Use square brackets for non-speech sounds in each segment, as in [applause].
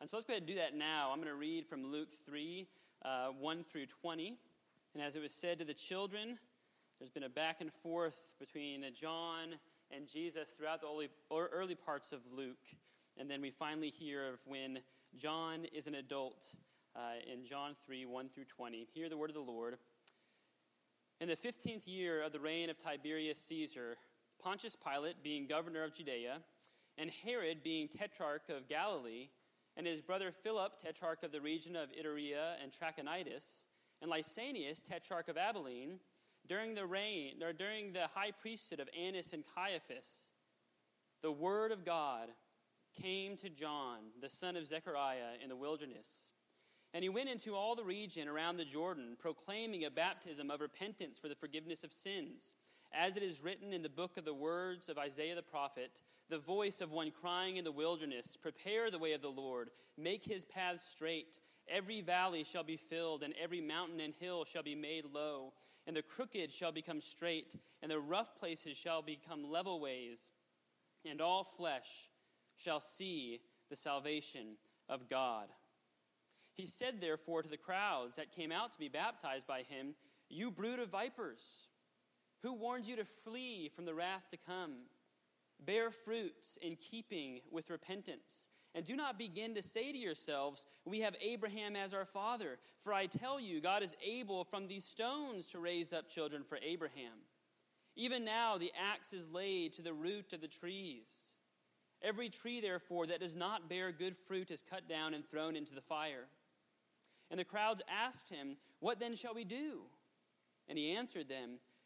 And so let's go ahead and do that now. I'm going to read from Luke 3 uh, 1 through 20. And as it was said to the children, there's been a back and forth between John and Jesus throughout the early, parts of Luke. And then we finally hear of when John is an adult uh, in John 3 1 through 20. Hear the word of the Lord. In the 15th year of the reign of Tiberius Caesar, Pontius Pilate being governor of Judea, and Herod being tetrarch of Galilee, and his brother Philip, tetrarch of the region of Iturea and Trachonitis, and Lysanias, tetrarch of Abilene, during the reign or during the high priesthood of Annas and Caiaphas, the word of God came to John, the son of Zechariah, in the wilderness. And he went into all the region around the Jordan, proclaiming a baptism of repentance for the forgiveness of sins. As it is written in the book of the words of Isaiah the prophet, the voice of one crying in the wilderness, Prepare the way of the Lord, make his paths straight. Every valley shall be filled, and every mountain and hill shall be made low, and the crooked shall become straight, and the rough places shall become level ways, and all flesh shall see the salvation of God. He said, therefore, to the crowds that came out to be baptized by him, You brood of vipers, who warned you to flee from the wrath to come? Bear fruits in keeping with repentance. And do not begin to say to yourselves, We have Abraham as our father. For I tell you, God is able from these stones to raise up children for Abraham. Even now, the axe is laid to the root of the trees. Every tree, therefore, that does not bear good fruit is cut down and thrown into the fire. And the crowds asked him, What then shall we do? And he answered them,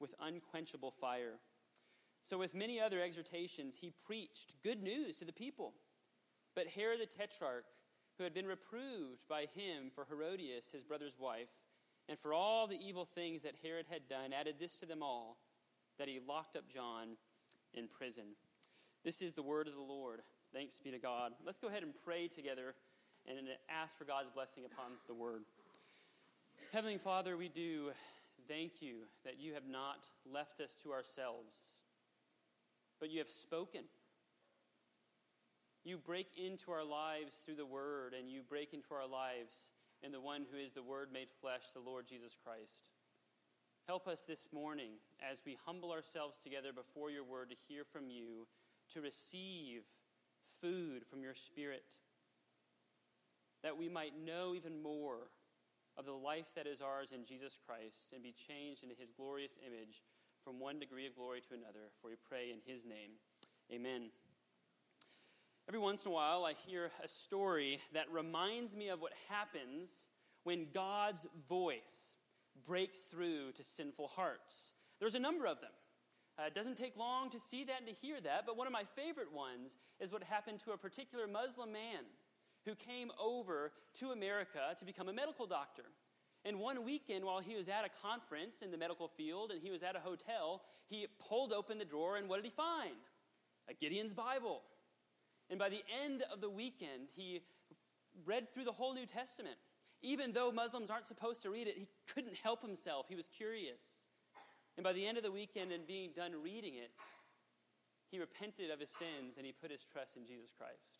with unquenchable fire. So, with many other exhortations, he preached good news to the people. But Herod the Tetrarch, who had been reproved by him for Herodias, his brother's wife, and for all the evil things that Herod had done, added this to them all that he locked up John in prison. This is the word of the Lord. Thanks be to God. Let's go ahead and pray together and ask for God's blessing upon the word. Heavenly Father, we do thank you that you have not left us to ourselves, but you have spoken. You break into our lives through the Word, and you break into our lives in the one who is the Word made flesh, the Lord Jesus Christ. Help us this morning as we humble ourselves together before your Word to hear from you, to receive food from your Spirit, that we might know even more of the life that is ours in Jesus Christ and be changed into his glorious image from one degree of glory to another. For we pray in his name. Amen. Every once in a while, I hear a story that reminds me of what happens when God's voice breaks through to sinful hearts. There's a number of them. Uh, it doesn't take long to see that and to hear that, but one of my favorite ones is what happened to a particular Muslim man who came over to America to become a medical doctor. And one weekend, while he was at a conference in the medical field and he was at a hotel, he pulled open the drawer and what did he find? A Gideon's Bible. And by the end of the weekend, he read through the whole New Testament. Even though Muslims aren't supposed to read it, he couldn't help himself. He was curious. And by the end of the weekend and being done reading it, he repented of his sins and he put his trust in Jesus Christ.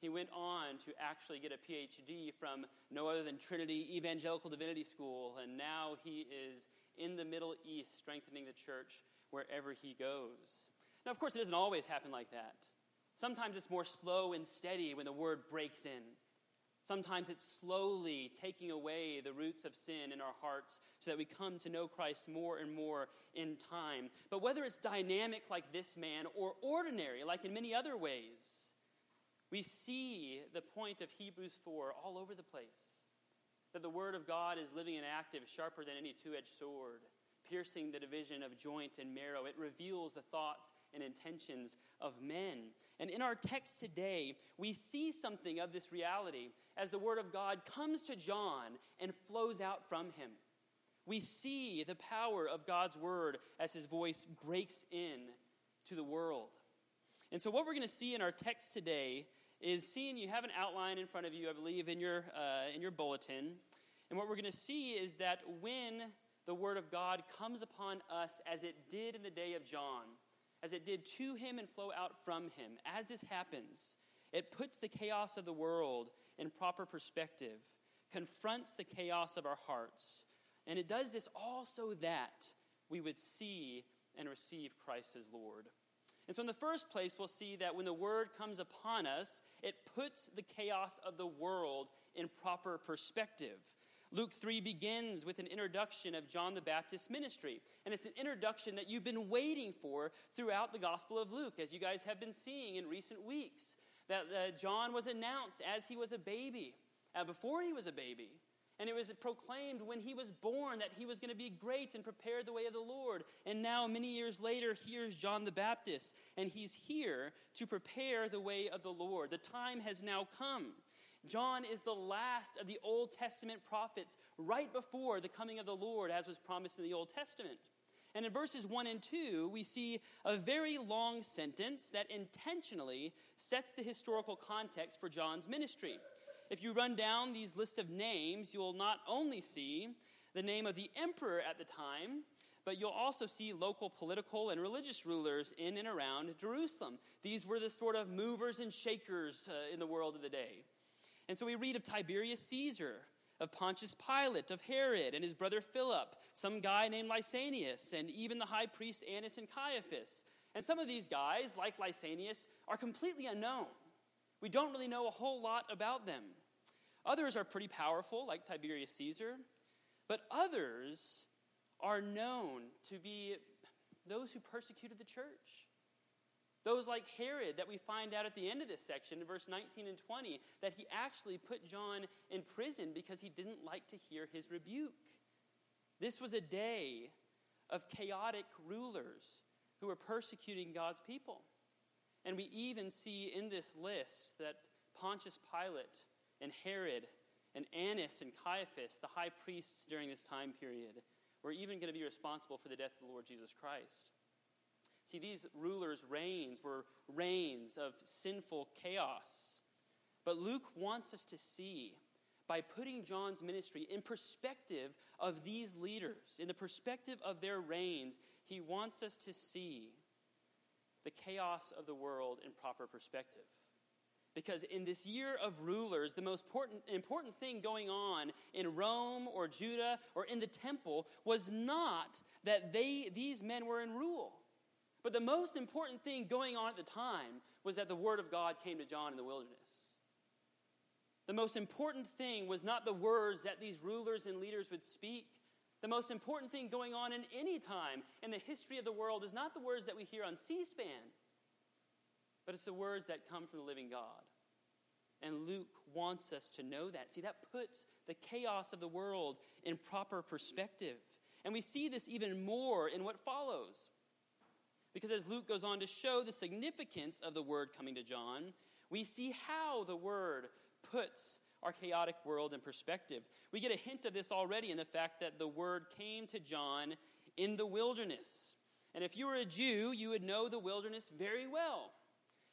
He went on to actually get a PhD from no other than Trinity Evangelical Divinity School, and now he is in the Middle East strengthening the church wherever he goes. Now, of course, it doesn't always happen like that. Sometimes it's more slow and steady when the word breaks in. Sometimes it's slowly taking away the roots of sin in our hearts so that we come to know Christ more and more in time. But whether it's dynamic like this man or ordinary like in many other ways, we see the point of Hebrews 4 all over the place. That the Word of God is living and active, sharper than any two edged sword piercing the division of joint and marrow. It reveals the thoughts and intentions of men. And in our text today, we see something of this reality as the Word of God comes to John and flows out from him. We see the power of God's Word as his voice breaks in to the world. And so, what we're going to see in our text today is seeing you have an outline in front of you, I believe, in your, uh, in your bulletin. And what we're going to see is that when the Word of God comes upon us as it did in the day of John, as it did to him and flow out from him. As this happens, it puts the chaos of the world in proper perspective, confronts the chaos of our hearts, and it does this all so that we would see and receive Christ as Lord. And so, in the first place, we'll see that when the word comes upon us, it puts the chaos of the world in proper perspective. Luke 3 begins with an introduction of John the Baptist's ministry. And it's an introduction that you've been waiting for throughout the Gospel of Luke, as you guys have been seeing in recent weeks. That uh, John was announced as he was a baby, uh, before he was a baby. And it was proclaimed when he was born that he was going to be great and prepare the way of the Lord. And now, many years later, here's John the Baptist, and he's here to prepare the way of the Lord. The time has now come. John is the last of the Old Testament prophets right before the coming of the Lord, as was promised in the Old Testament. And in verses 1 and 2, we see a very long sentence that intentionally sets the historical context for John's ministry. If you run down these list of names, you will not only see the name of the emperor at the time, but you'll also see local political and religious rulers in and around Jerusalem. These were the sort of movers and shakers uh, in the world of the day. And so we read of Tiberius Caesar, of Pontius Pilate, of Herod and his brother Philip, some guy named Lysanias, and even the high priest Annas and Caiaphas. And some of these guys, like Lysanias, are completely unknown. We don't really know a whole lot about them. Others are pretty powerful, like Tiberius Caesar, but others are known to be those who persecuted the church. Those like Herod that we find out at the end of this section in verse 19 and 20, that he actually put John in prison because he didn't like to hear his rebuke. This was a day of chaotic rulers who were persecuting God's people. And we even see in this list that Pontius Pilate and Herod and Annas and Caiaphas, the high priests during this time period, were even going to be responsible for the death of the Lord Jesus Christ. See, these rulers' reigns were reigns of sinful chaos. But Luke wants us to see, by putting John's ministry in perspective of these leaders, in the perspective of their reigns, he wants us to see the chaos of the world in proper perspective. Because in this year of rulers, the most important, important thing going on in Rome or Judah or in the temple was not that they, these men were in rule. But the most important thing going on at the time was that the Word of God came to John in the wilderness. The most important thing was not the words that these rulers and leaders would speak. The most important thing going on in any time in the history of the world is not the words that we hear on C SPAN, but it's the words that come from the living God. And Luke wants us to know that. See, that puts the chaos of the world in proper perspective. And we see this even more in what follows. Because as Luke goes on to show the significance of the word coming to John, we see how the word puts our chaotic world in perspective. We get a hint of this already in the fact that the word came to John in the wilderness. And if you were a Jew, you would know the wilderness very well,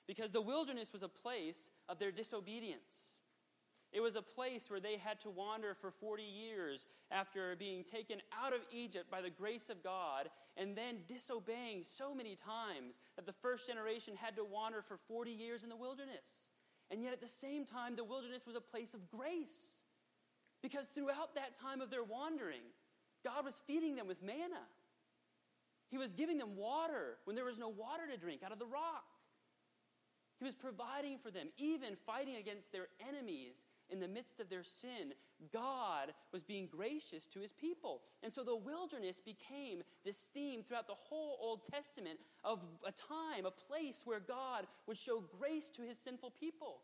because the wilderness was a place of their disobedience. It was a place where they had to wander for 40 years after being taken out of Egypt by the grace of God and then disobeying so many times that the first generation had to wander for 40 years in the wilderness. And yet at the same time, the wilderness was a place of grace. Because throughout that time of their wandering, God was feeding them with manna. He was giving them water when there was no water to drink out of the rock. He was providing for them, even fighting against their enemies in the midst of their sin, God was being gracious to his people. And so the wilderness became this theme throughout the whole Old Testament of a time, a place where God would show grace to his sinful people.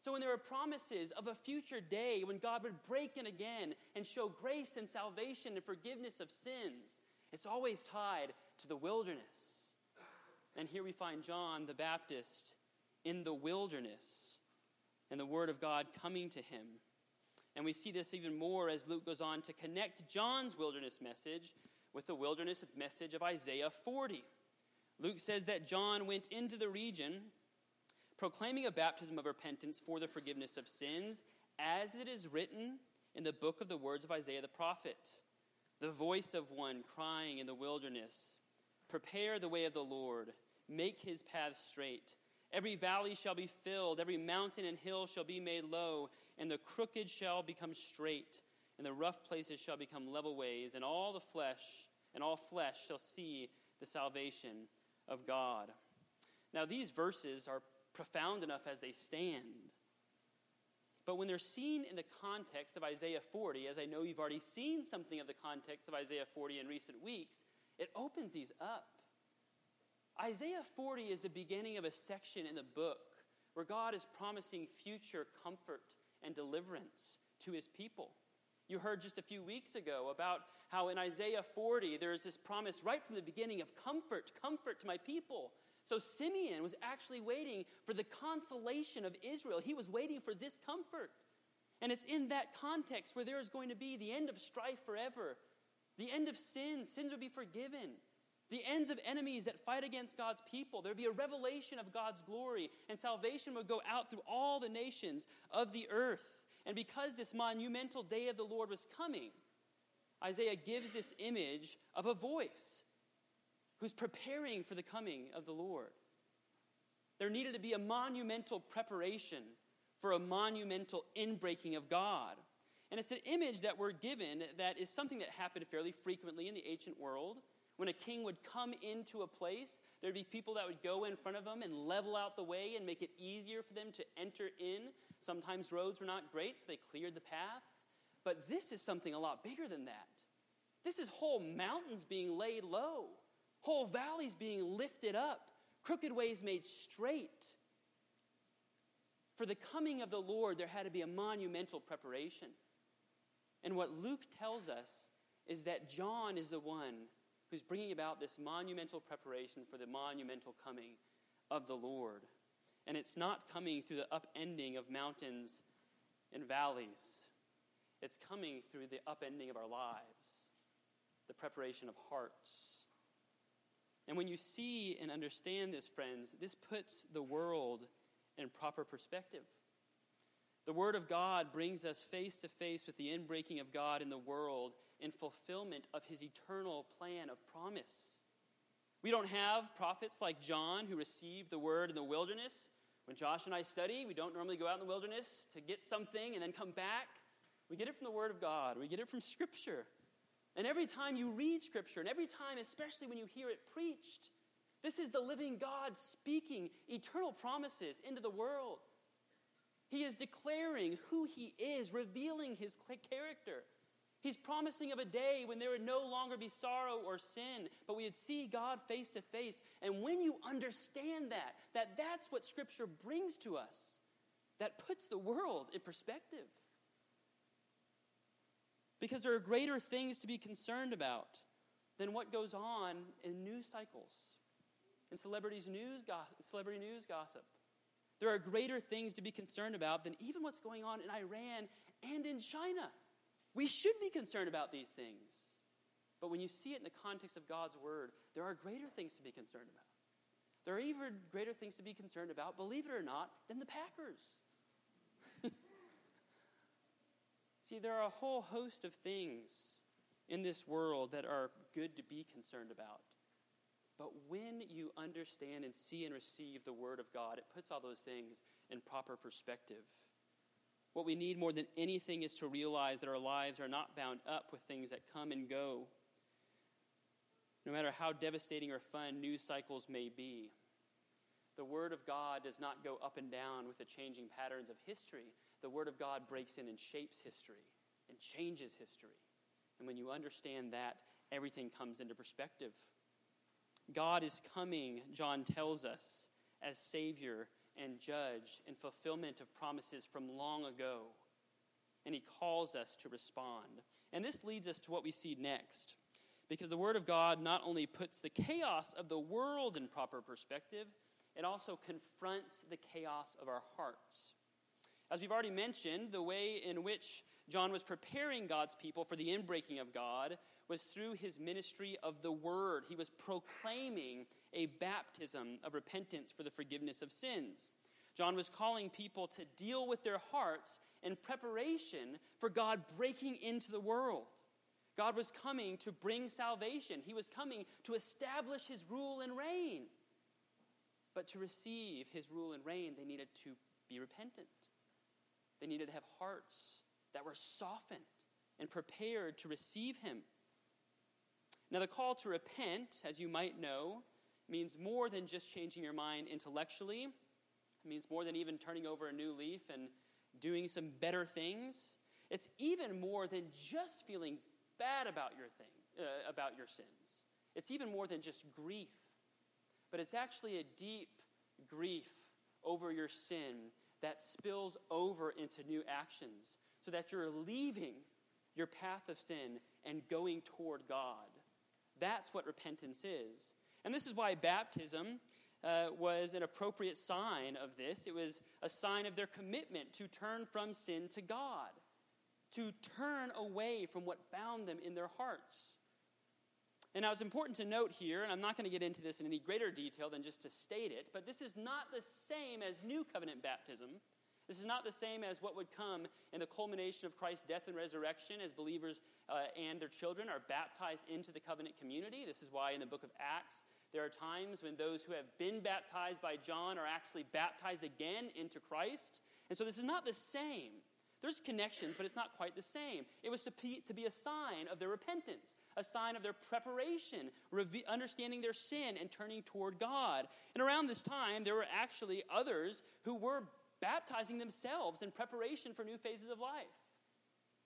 So when there were promises of a future day when God would break in again and show grace and salvation and forgiveness of sins, it's always tied to the wilderness. And here we find John the Baptist in the wilderness and the Word of God coming to him. And we see this even more as Luke goes on to connect John's wilderness message with the wilderness message of Isaiah 40. Luke says that John went into the region proclaiming a baptism of repentance for the forgiveness of sins, as it is written in the book of the words of Isaiah the prophet. The voice of one crying in the wilderness, Prepare the way of the Lord, make his path straight. Every valley shall be filled, every mountain and hill shall be made low, and the crooked shall become straight, and the rough places shall become level ways, and all the flesh and all flesh shall see the salvation of God. Now, these verses are profound enough as they stand. But when they're seen in the context of Isaiah 40, as I know you've already seen something of the context of Isaiah 40 in recent weeks, it opens these up. Isaiah 40 is the beginning of a section in the book where God is promising future comfort and deliverance to his people. You heard just a few weeks ago about how in Isaiah 40 there is this promise right from the beginning of comfort, comfort to my people. So Simeon was actually waiting for the consolation of Israel. He was waiting for this comfort. And it's in that context where there is going to be the end of strife forever, the end of sins, sins will be forgiven, the ends of enemies that fight against God's people. There'd be a revelation of God's glory, and salvation would go out through all the nations of the earth. And because this monumental day of the Lord was coming, Isaiah gives this image of a voice who's preparing for the coming of the Lord. There needed to be a monumental preparation for a monumental inbreaking of God. And it's an image that we're given that is something that happened fairly frequently in the ancient world. When a king would come into a place, there'd be people that would go in front of them and level out the way and make it easier for them to enter in. Sometimes roads were not great, so they cleared the path. But this is something a lot bigger than that. This is whole mountains being laid low, whole valleys being lifted up, crooked ways made straight. For the coming of the Lord, there had to be a monumental preparation. And what Luke tells us is that John is the one who's bringing about this monumental preparation for the monumental coming of the Lord. And it's not coming through the upending of mountains and valleys, it's coming through the upending of our lives, the preparation of hearts. And when you see and understand this, friends, this puts the world in proper perspective. The Word of God brings us face to face with the inbreaking of God in the world in fulfillment of His eternal plan of promise. We don't have prophets like John who received the Word in the wilderness. When Josh and I study, we don't normally go out in the wilderness to get something and then come back. We get it from the Word of God, we get it from Scripture. And every time you read Scripture, and every time, especially when you hear it preached, this is the living God speaking eternal promises into the world. He is declaring who He is, revealing His character. He's promising of a day when there would no longer be sorrow or sin, but we would see God face to face. And when you understand that, that that's what Scripture brings to us, that puts the world in perspective. Because there are greater things to be concerned about than what goes on in news cycles, in celebrities news, celebrity news gossip. There are greater things to be concerned about than even what's going on in Iran and in China. We should be concerned about these things. But when you see it in the context of God's word, there are greater things to be concerned about. There are even greater things to be concerned about, believe it or not, than the Packers. [laughs] See, there are a whole host of things in this world that are good to be concerned about. But when you understand and see and receive the Word of God, it puts all those things in proper perspective. What we need more than anything is to realize that our lives are not bound up with things that come and go. No matter how devastating or fun news cycles may be, the Word of God does not go up and down with the changing patterns of history. the Word of God breaks in and shapes history and changes history. And when you understand that, everything comes into perspective. God is coming, John tells us, as Savior and Judge in fulfillment of promises from long ago. And He calls us to respond. And this leads us to what we see next. Because the Word of God not only puts the chaos of the world in proper perspective, it also confronts the chaos of our hearts. As we've already mentioned, the way in which John was preparing God's people for the inbreaking of God was through his ministry of the Word. He was proclaiming a baptism of repentance for the forgiveness of sins. John was calling people to deal with their hearts in preparation for God breaking into the world. God was coming to bring salvation, He was coming to establish His rule and reign. But to receive His rule and reign, they needed to be repentant. They needed to have hearts that were softened and prepared to receive Him. Now, the call to repent, as you might know, means more than just changing your mind intellectually. It means more than even turning over a new leaf and doing some better things. It's even more than just feeling bad about your thing, uh, about your sins. It's even more than just grief. But it's actually a deep grief over your sin that spills over into new actions so that you're leaving your path of sin and going toward God. That's what repentance is. And this is why baptism uh, was an appropriate sign of this. It was a sign of their commitment to turn from sin to God, to turn away from what bound them in their hearts. And now it's important to note here, and I'm not going to get into this in any greater detail than just to state it, but this is not the same as new covenant baptism. This is not the same as what would come in the culmination of Christ's death and resurrection as believers uh, and their children are baptized into the covenant community. This is why in the book of Acts, there are times when those who have been baptized by John are actually baptized again into Christ. And so this is not the same. There's connections, but it's not quite the same. It was to be, a sign of their repentance, a sign of their preparation, understanding their sin, and turning toward God. And around this time, there were actually others who were baptizing themselves in preparation for new phases of life.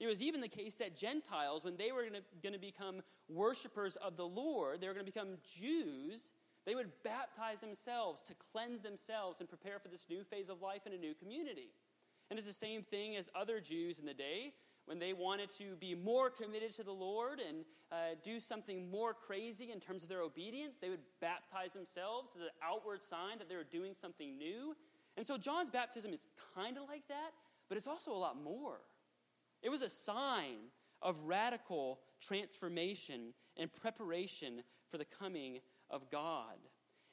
It was even the case that Gentiles, when they were going to become worshipers of the Lord, they were going to become Jews, they would baptize themselves to cleanse themselves and prepare for this new phase of life in a new community. And it's the same thing as other Jews in the day. When they wanted to be more committed to the Lord and uh, do something more crazy in terms of their obedience, they would baptize themselves as an outward sign that they were doing something new. And so John's baptism is kind of like that, but it's also a lot more. It was a sign of radical transformation and preparation for the coming of God.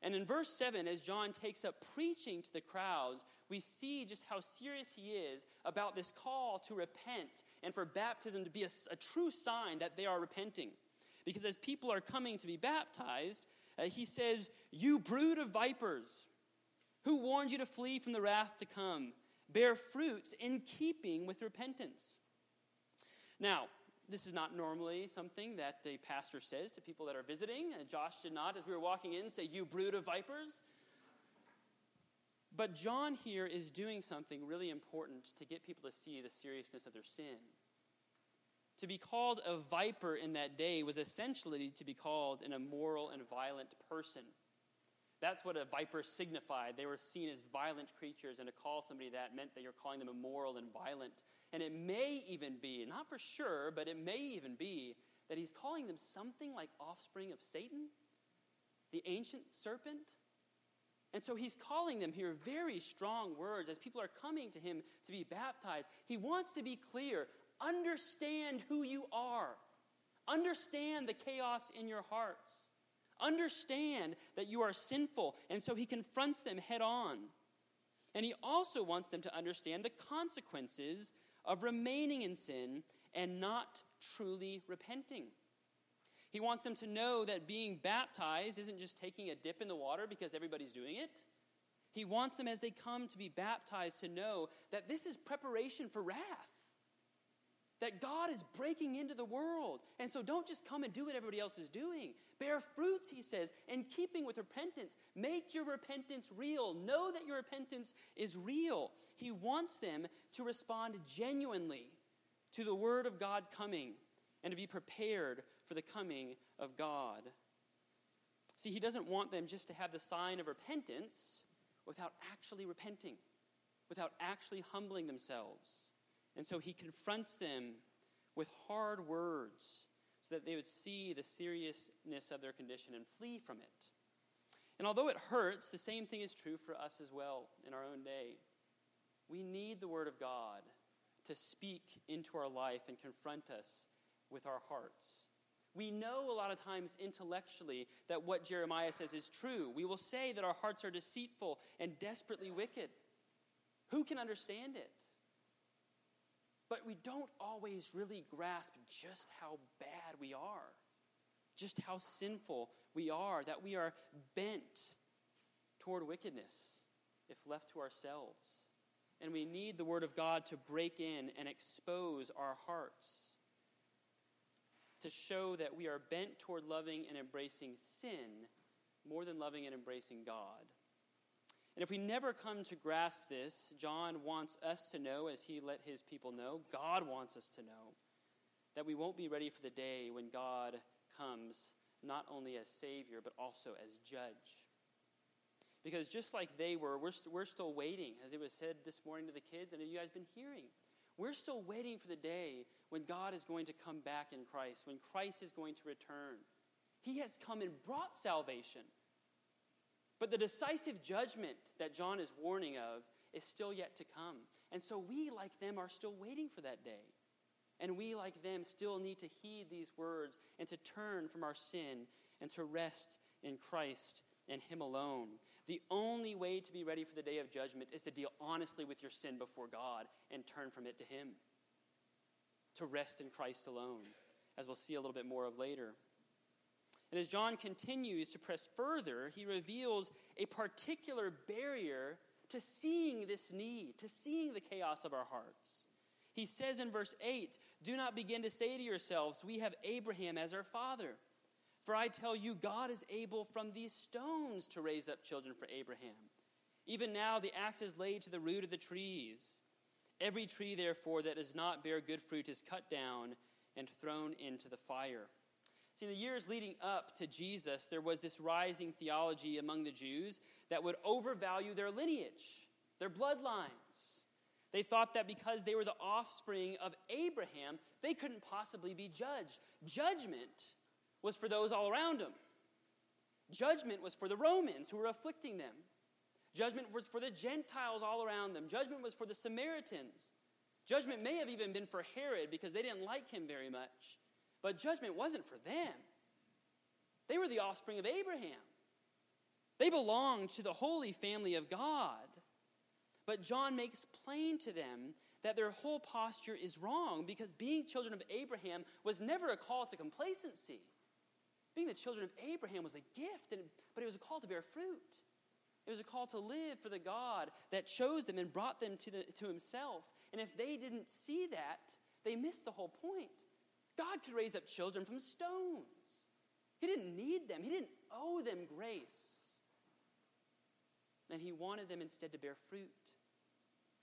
And in verse 7, as John takes up preaching to the crowds, we see just how serious he is about this call to repent and for baptism to be a, a true sign that they are repenting. Because as people are coming to be baptized, uh, he says, You brood of vipers, who warned you to flee from the wrath to come? Bear fruits in keeping with repentance. Now, this is not normally something that a pastor says to people that are visiting. Uh, Josh did not, as we were walking in, say, You brood of vipers. But John here is doing something really important to get people to see the seriousness of their sin. To be called a viper in that day was essentially to be called an immoral and violent person. That's what a viper signified. They were seen as violent creatures, and to call somebody that meant that you're calling them immoral and violent. And it may even be, not for sure, but it may even be that he's calling them something like offspring of Satan, the ancient serpent. And so he's calling them here very strong words as people are coming to him to be baptized. He wants to be clear understand who you are, understand the chaos in your hearts. Understand that you are sinful, and so he confronts them head on. And he also wants them to understand the consequences of remaining in sin and not truly repenting. He wants them to know that being baptized isn't just taking a dip in the water because everybody's doing it. He wants them, as they come to be baptized, to know that this is preparation for wrath. That God is breaking into the world. And so don't just come and do what everybody else is doing. Bear fruits, he says, in keeping with repentance. Make your repentance real. Know that your repentance is real. He wants them to respond genuinely to the word of God coming and to be prepared for the coming of God. See, he doesn't want them just to have the sign of repentance without actually repenting, without actually humbling themselves. And so he confronts them with hard words so that they would see the seriousness of their condition and flee from it. And although it hurts, the same thing is true for us as well in our own day. We need the Word of God to speak into our life and confront us with our hearts. We know a lot of times intellectually that what Jeremiah says is true. We will say that our hearts are deceitful and desperately wicked. Who can understand it? But we don't always really grasp just how bad we are, just how sinful we are, that we are bent toward wickedness if left to ourselves. And we need the Word of God to break in and expose our hearts, to show that we are bent toward loving and embracing sin more than loving and embracing God. And if we never come to grasp this, John wants us to know, as he let his people know, God wants us to know, that we won't be ready for the day when God comes not only as Savior, but also as Judge. Because just like they were, we're, st- we're still waiting, as it was said this morning to the kids, and you guys have been hearing. We're still waiting for the day when God is going to come back in Christ, when Christ is going to return. He has come and brought salvation. But the decisive judgment that John is warning of is still yet to come. And so we, like them, are still waiting for that day. And we, like them, still need to heed these words and to turn from our sin and to rest in Christ and Him alone. The only way to be ready for the day of judgment is to deal honestly with your sin before God and turn from it to Him. To rest in Christ alone, as we'll see a little bit more of later. And as John continues to press further, he reveals a particular barrier to seeing this need, to seeing the chaos of our hearts. He says in verse 8, Do not begin to say to yourselves, We have Abraham as our father. For I tell you, God is able from these stones to raise up children for Abraham. Even now, the axe is laid to the root of the trees. Every tree, therefore, that does not bear good fruit is cut down and thrown into the fire. See, in the years leading up to Jesus, there was this rising theology among the Jews that would overvalue their lineage, their bloodlines. They thought that because they were the offspring of Abraham, they couldn't possibly be judged. Judgment was for those all around them. Judgment was for the Romans who were afflicting them. Judgment was for the Gentiles all around them. Judgment was for the Samaritans. Judgment may have even been for Herod because they didn't like him very much. But judgment wasn't for them. They were the offspring of Abraham. They belonged to the holy family of God. But John makes plain to them that their whole posture is wrong because being children of Abraham was never a call to complacency. Being the children of Abraham was a gift, but it was a call to bear fruit. It was a call to live for the God that chose them and brought them to, the, to himself. And if they didn't see that, they missed the whole point. God could raise up children from stones. He didn't need them, He didn't owe them grace. And He wanted them instead to bear fruit,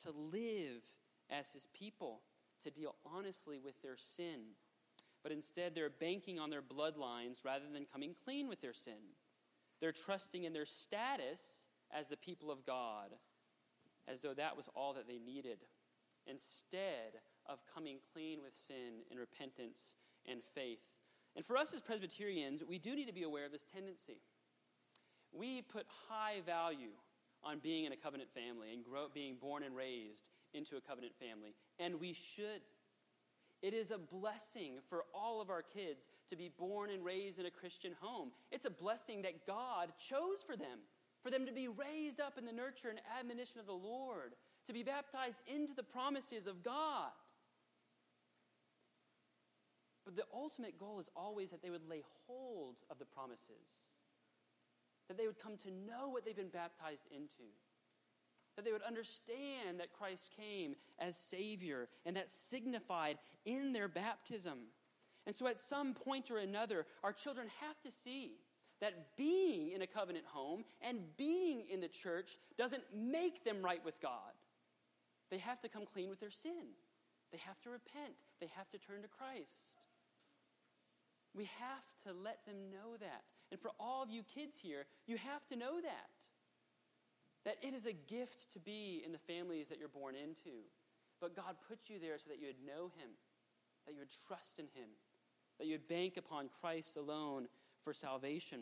to live as His people, to deal honestly with their sin. But instead, they're banking on their bloodlines rather than coming clean with their sin. They're trusting in their status as the people of God, as though that was all that they needed, instead of coming clean with sin in repentance and faith. And for us as Presbyterians, we do need to be aware of this tendency. We put high value on being in a covenant family and grow, being born and raised into a covenant family, and we should. It is a blessing for all of our kids to be born and raised in a Christian home. It's a blessing that God chose for them, for them to be raised up in the nurture and admonition of the Lord, to be baptized into the promises of God. But the ultimate goal is always that they would lay hold of the promises, that they would come to know what they've been baptized into, that they would understand that Christ came as Savior, and that signified in their baptism. And so, at some point or another, our children have to see that being in a covenant home and being in the church doesn't make them right with God. They have to come clean with their sin, they have to repent, they have to turn to Christ. We have to let them know that. And for all of you kids here, you have to know that. That it is a gift to be in the families that you're born into. But God put you there so that you would know Him, that you would trust in Him, that you would bank upon Christ alone for salvation.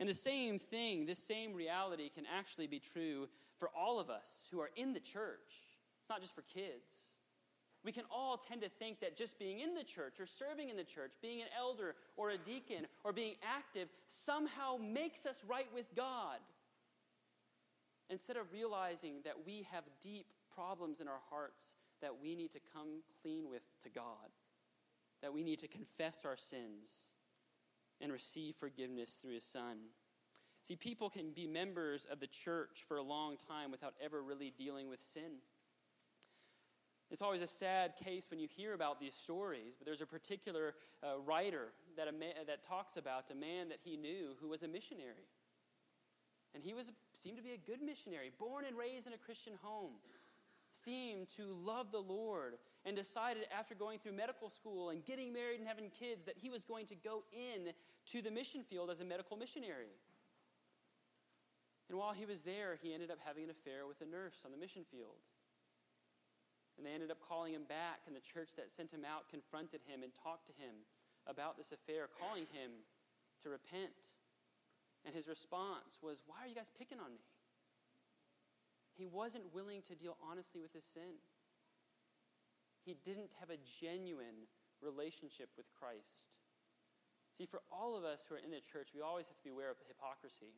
And the same thing, this same reality can actually be true for all of us who are in the church. It's not just for kids. We can all tend to think that just being in the church or serving in the church, being an elder or a deacon or being active somehow makes us right with God. Instead of realizing that we have deep problems in our hearts that we need to come clean with to God, that we need to confess our sins and receive forgiveness through His Son. See, people can be members of the church for a long time without ever really dealing with sin. It's always a sad case when you hear about these stories, but there's a particular uh, writer that, man, that talks about a man that he knew who was a missionary. And he was, seemed to be a good missionary, born and raised in a Christian home, seemed to love the Lord, and decided after going through medical school and getting married and having kids that he was going to go in to the mission field as a medical missionary. And while he was there, he ended up having an affair with a nurse on the mission field. And they ended up calling him back, and the church that sent him out confronted him and talked to him about this affair, calling him to repent. And his response was, Why are you guys picking on me? He wasn't willing to deal honestly with his sin. He didn't have a genuine relationship with Christ. See, for all of us who are in the church, we always have to be aware of hypocrisy.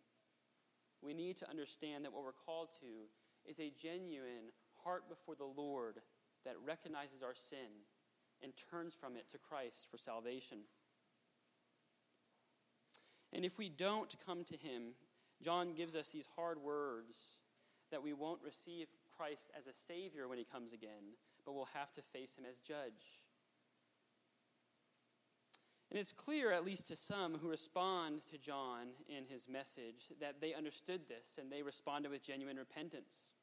We need to understand that what we're called to is a genuine heart before the Lord that recognizes our sin and turns from it to Christ for salvation. And if we don't come to Him, John gives us these hard words that we won't receive Christ as a Savior when He comes again, but we'll have to face Him as judge. And it's clear, at least to some who respond to John in his message, that they understood this and they responded with genuine repentance.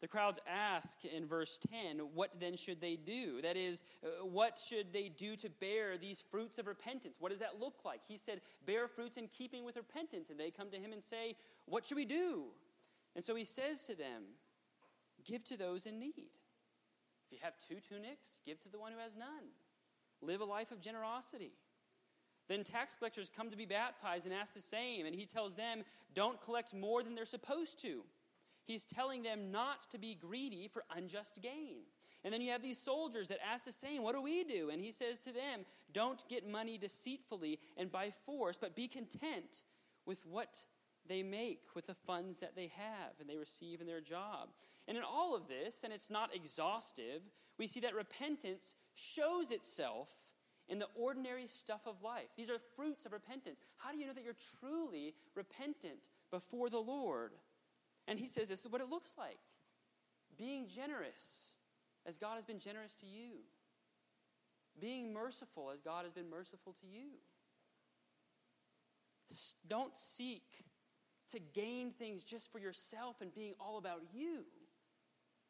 The crowds ask in verse 10, what then should they do? That is, uh, what should they do to bear these fruits of repentance? What does that look like? He said, bear fruits in keeping with repentance. And they come to him and say, what should we do? And so he says to them, give to those in need. If you have two tunics, give to the one who has none. Live a life of generosity. Then tax collectors come to be baptized and ask the same, and he tells them, don't collect more than they're supposed to. He's telling them not to be greedy for unjust gain. And then you have these soldiers that ask the same, What do we do? And he says to them, Don't get money deceitfully and by force, but be content with what they make with the funds that they have and they receive in their job. And in all of this, and it's not exhaustive, we see that repentance shows itself in the ordinary stuff of life. These are fruits of repentance. How do you know that you're truly repentant before the Lord? And he says this is what it looks like being generous as God has been generous to you, being merciful as God has been merciful to you. Don't seek to gain things just for yourself and being all about you.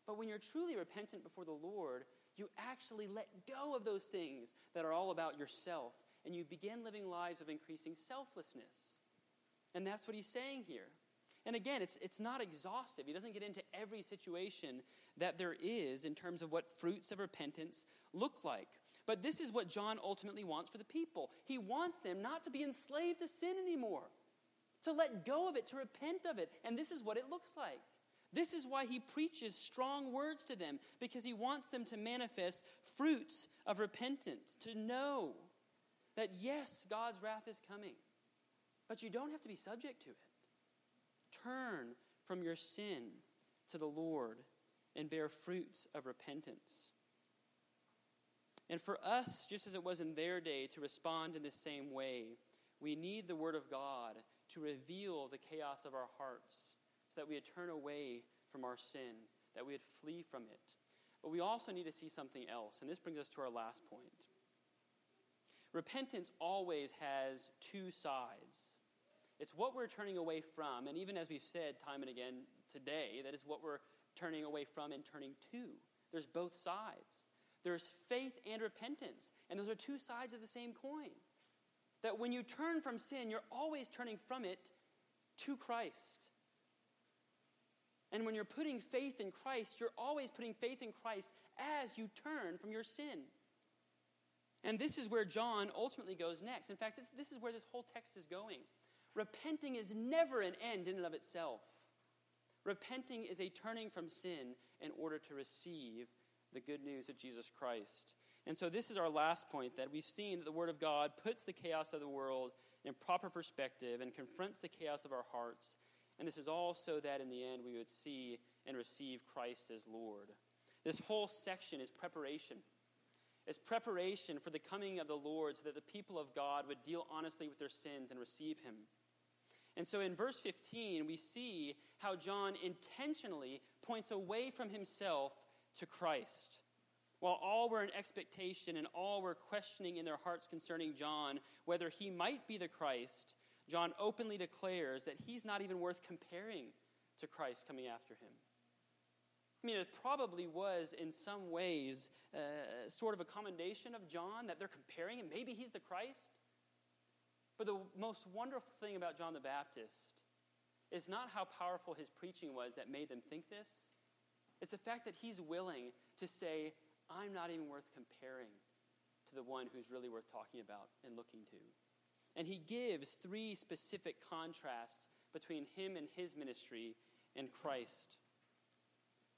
But when you're truly repentant before the Lord, you actually let go of those things that are all about yourself and you begin living lives of increasing selflessness. And that's what he's saying here. And again, it's, it's not exhaustive. He doesn't get into every situation that there is in terms of what fruits of repentance look like. But this is what John ultimately wants for the people. He wants them not to be enslaved to sin anymore, to let go of it, to repent of it. And this is what it looks like. This is why he preaches strong words to them, because he wants them to manifest fruits of repentance, to know that yes, God's wrath is coming, but you don't have to be subject to it. Turn from your sin to the Lord and bear fruits of repentance. And for us, just as it was in their day, to respond in the same way, we need the Word of God to reveal the chaos of our hearts so that we would turn away from our sin, that we would flee from it. But we also need to see something else, and this brings us to our last point. Repentance always has two sides. It's what we're turning away from, and even as we've said time and again today, that is what we're turning away from and turning to. There's both sides. There's faith and repentance, and those are two sides of the same coin. That when you turn from sin, you're always turning from it to Christ. And when you're putting faith in Christ, you're always putting faith in Christ as you turn from your sin. And this is where John ultimately goes next. In fact, this is where this whole text is going. Repenting is never an end in and of itself. Repenting is a turning from sin in order to receive the good news of Jesus Christ. And so, this is our last point that we've seen that the Word of God puts the chaos of the world in proper perspective and confronts the chaos of our hearts. And this is all so that in the end we would see and receive Christ as Lord. This whole section is preparation. It's preparation for the coming of the Lord so that the people of God would deal honestly with their sins and receive Him. And so in verse 15, we see how John intentionally points away from himself to Christ. While all were in expectation and all were questioning in their hearts concerning John whether he might be the Christ, John openly declares that he's not even worth comparing to Christ coming after him. I mean, it probably was in some ways uh, sort of a commendation of John that they're comparing him. Maybe he's the Christ. But the most wonderful thing about John the Baptist is not how powerful his preaching was that made them think this. It's the fact that he's willing to say, I'm not even worth comparing to the one who's really worth talking about and looking to. And he gives three specific contrasts between him and his ministry and Christ.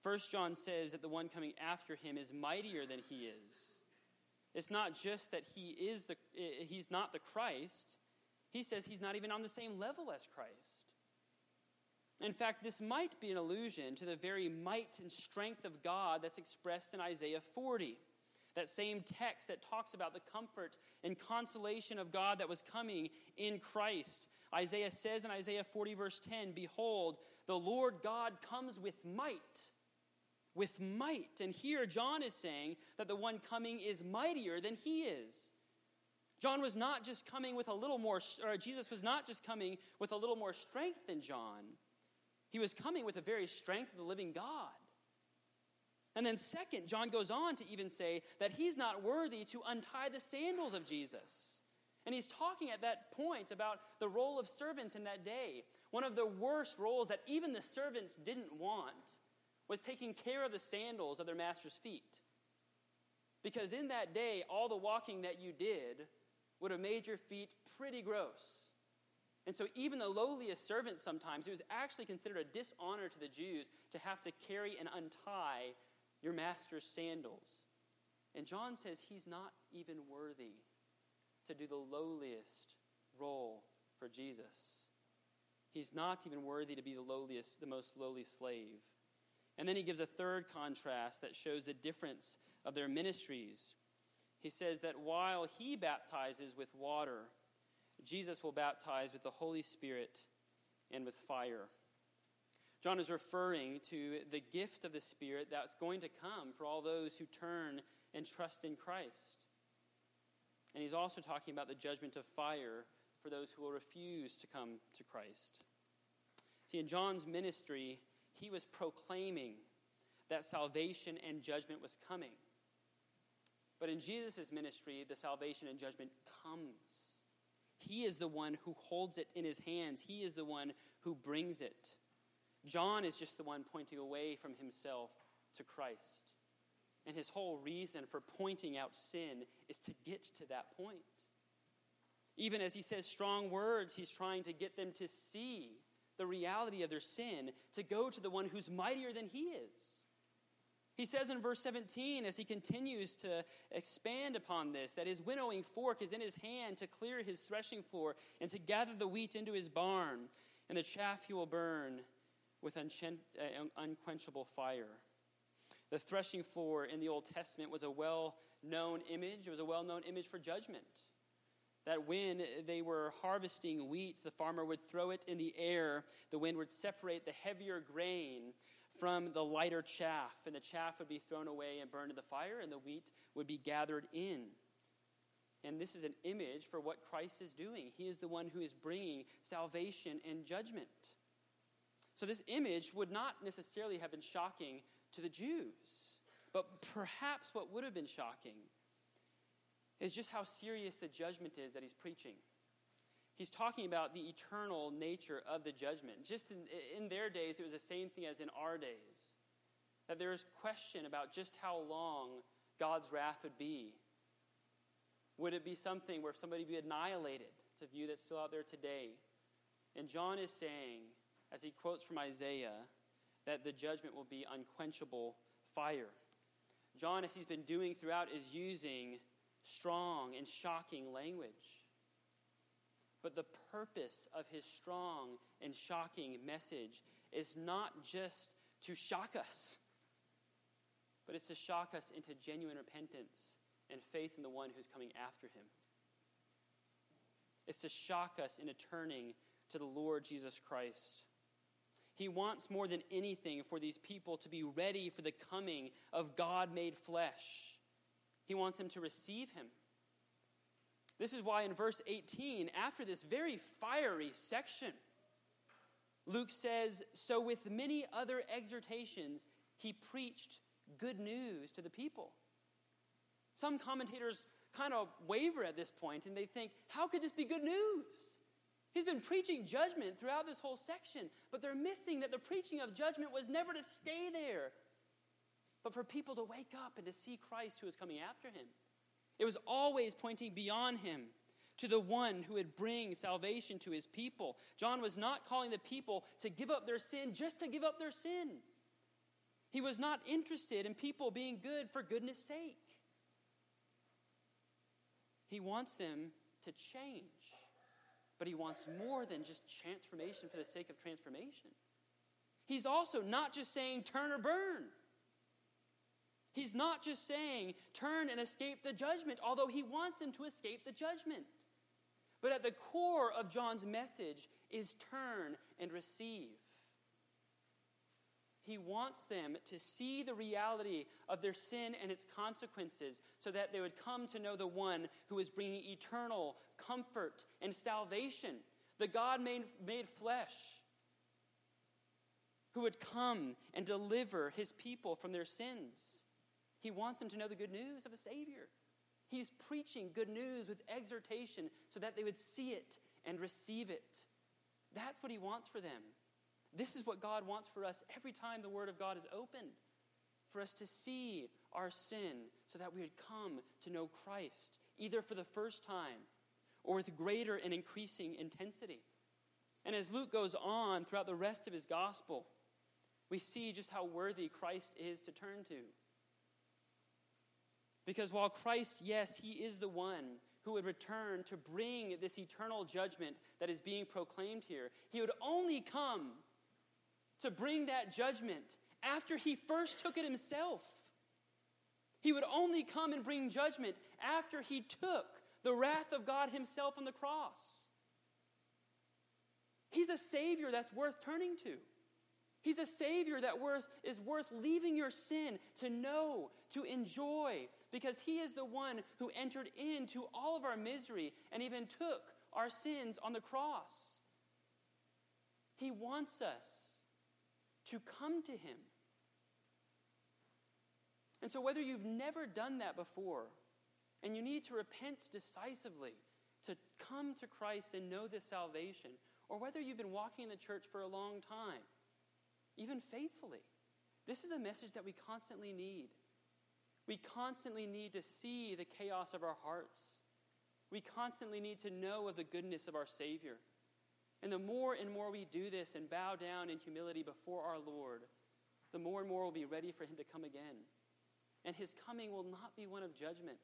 First John says that the one coming after him is mightier than he is. It's not just that he is the eh, he's not the Christ, he says he's not even on the same level as Christ. In fact, this might be an allusion to the very might and strength of God that's expressed in Isaiah 40. That same text that talks about the comfort and consolation of God that was coming in Christ. Isaiah says in Isaiah 40, verse 10 Behold, the Lord God comes with might. With might. And here John is saying that the one coming is mightier than he is. John was not just coming with a little more, or Jesus was not just coming with a little more strength than John. He was coming with the very strength of the living God. And then, second, John goes on to even say that he's not worthy to untie the sandals of Jesus. And he's talking at that point about the role of servants in that day. One of the worst roles that even the servants didn't want was taking care of the sandals of their master's feet. Because in that day, all the walking that you did would have made your feet pretty gross. And so, even the lowliest servant sometimes, it was actually considered a dishonor to the Jews to have to carry and untie your master's sandals. And John says he's not even worthy to do the lowliest role for Jesus. He's not even worthy to be the lowliest, the most lowly slave. And then he gives a third contrast that shows the difference of their ministries he says that while he baptizes with water, Jesus will baptize with the Holy Spirit and with fire. John is referring to the gift of the Spirit that's going to come for all those who turn and trust in Christ. And he's also talking about the judgment of fire for those who will refuse to come to Christ. See, in John's ministry, he was proclaiming that salvation and judgment was coming. But in Jesus' ministry, the salvation and judgment comes. He is the one who holds it in his hands, he is the one who brings it. John is just the one pointing away from himself to Christ. And his whole reason for pointing out sin is to get to that point. Even as he says strong words, he's trying to get them to see the reality of their sin, to go to the one who's mightier than he is. He says in verse 17, as he continues to expand upon this, that his winnowing fork is in his hand to clear his threshing floor and to gather the wheat into his barn, and the chaff he will burn with uh, unquenchable fire. The threshing floor in the Old Testament was a well known image, it was a well known image for judgment. That when they were harvesting wheat, the farmer would throw it in the air, the wind would separate the heavier grain from the lighter chaff, and the chaff would be thrown away and burned in the fire, and the wheat would be gathered in. And this is an image for what Christ is doing. He is the one who is bringing salvation and judgment. So, this image would not necessarily have been shocking to the Jews, but perhaps what would have been shocking is just how serious the judgment is that he's preaching. He's talking about the eternal nature of the judgment. Just in, in their days, it was the same thing as in our days. That there is question about just how long God's wrath would be. Would it be something where somebody be annihilated? It's a view that's still out there today. And John is saying, as he quotes from Isaiah, that the judgment will be unquenchable fire. John, as he's been doing throughout, is using strong and shocking language. But the purpose of his strong and shocking message is not just to shock us, but it's to shock us into genuine repentance and faith in the one who's coming after him. It's to shock us into turning to the Lord Jesus Christ. He wants more than anything for these people to be ready for the coming of God made flesh. He wants them to receive him. This is why in verse 18, after this very fiery section, Luke says, So with many other exhortations, he preached good news to the people. Some commentators kind of waver at this point and they think, How could this be good news? He's been preaching judgment throughout this whole section, but they're missing that the preaching of judgment was never to stay there, but for people to wake up and to see Christ who is coming after him. It was always pointing beyond him to the one who would bring salvation to his people. John was not calling the people to give up their sin just to give up their sin. He was not interested in people being good for goodness sake. He wants them to change, but he wants more than just transformation for the sake of transformation. He's also not just saying turn or burn. He's not just saying, turn and escape the judgment, although he wants them to escape the judgment. But at the core of John's message is turn and receive. He wants them to see the reality of their sin and its consequences so that they would come to know the one who is bringing eternal comfort and salvation, the God made, made flesh, who would come and deliver his people from their sins. He wants them to know the good news of a Savior. He's preaching good news with exhortation so that they would see it and receive it. That's what He wants for them. This is what God wants for us every time the Word of God is opened for us to see our sin so that we would come to know Christ, either for the first time or with greater and increasing intensity. And as Luke goes on throughout the rest of his gospel, we see just how worthy Christ is to turn to. Because while Christ, yes, he is the one who would return to bring this eternal judgment that is being proclaimed here, he would only come to bring that judgment after he first took it himself. He would only come and bring judgment after he took the wrath of God himself on the cross. He's a Savior that's worth turning to. He's a Savior that worth, is worth leaving your sin to know, to enjoy, because He is the one who entered into all of our misery and even took our sins on the cross. He wants us to come to Him. And so, whether you've never done that before and you need to repent decisively to come to Christ and know this salvation, or whether you've been walking in the church for a long time, even faithfully, this is a message that we constantly need. We constantly need to see the chaos of our hearts. We constantly need to know of the goodness of our Savior. And the more and more we do this and bow down in humility before our Lord, the more and more we'll be ready for Him to come again. And His coming will not be one of judgment,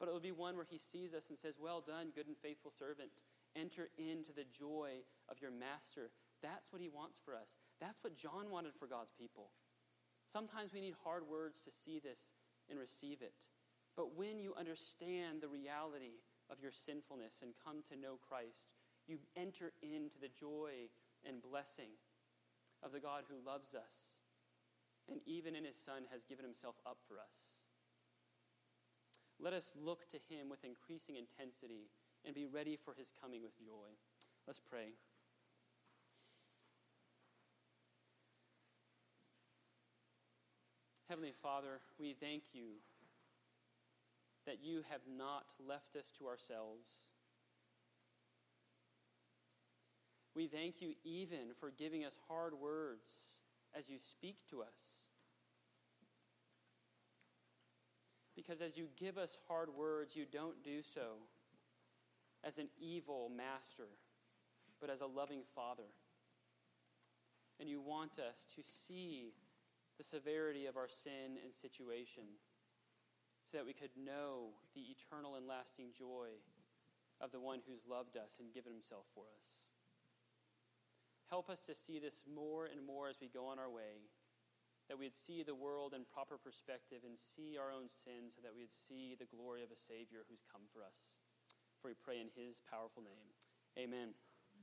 but it will be one where He sees us and says, Well done, good and faithful servant. Enter into the joy of your Master. That's what He wants for us. That's what John wanted for God's people. Sometimes we need hard words to see this and receive it. But when you understand the reality of your sinfulness and come to know Christ, you enter into the joy and blessing of the God who loves us and even in his Son has given himself up for us. Let us look to him with increasing intensity and be ready for his coming with joy. Let's pray. Heavenly Father, we thank you that you have not left us to ourselves. We thank you even for giving us hard words as you speak to us. Because as you give us hard words, you don't do so as an evil master, but as a loving father. And you want us to see the severity of our sin and situation so that we could know the eternal and lasting joy of the one who's loved us and given himself for us. Help us to see this more and more as we go on our way, that we'd see the world in proper perspective and see our own sins, so that we'd see the glory of a Savior who's come for us. For we pray in his powerful name. Amen.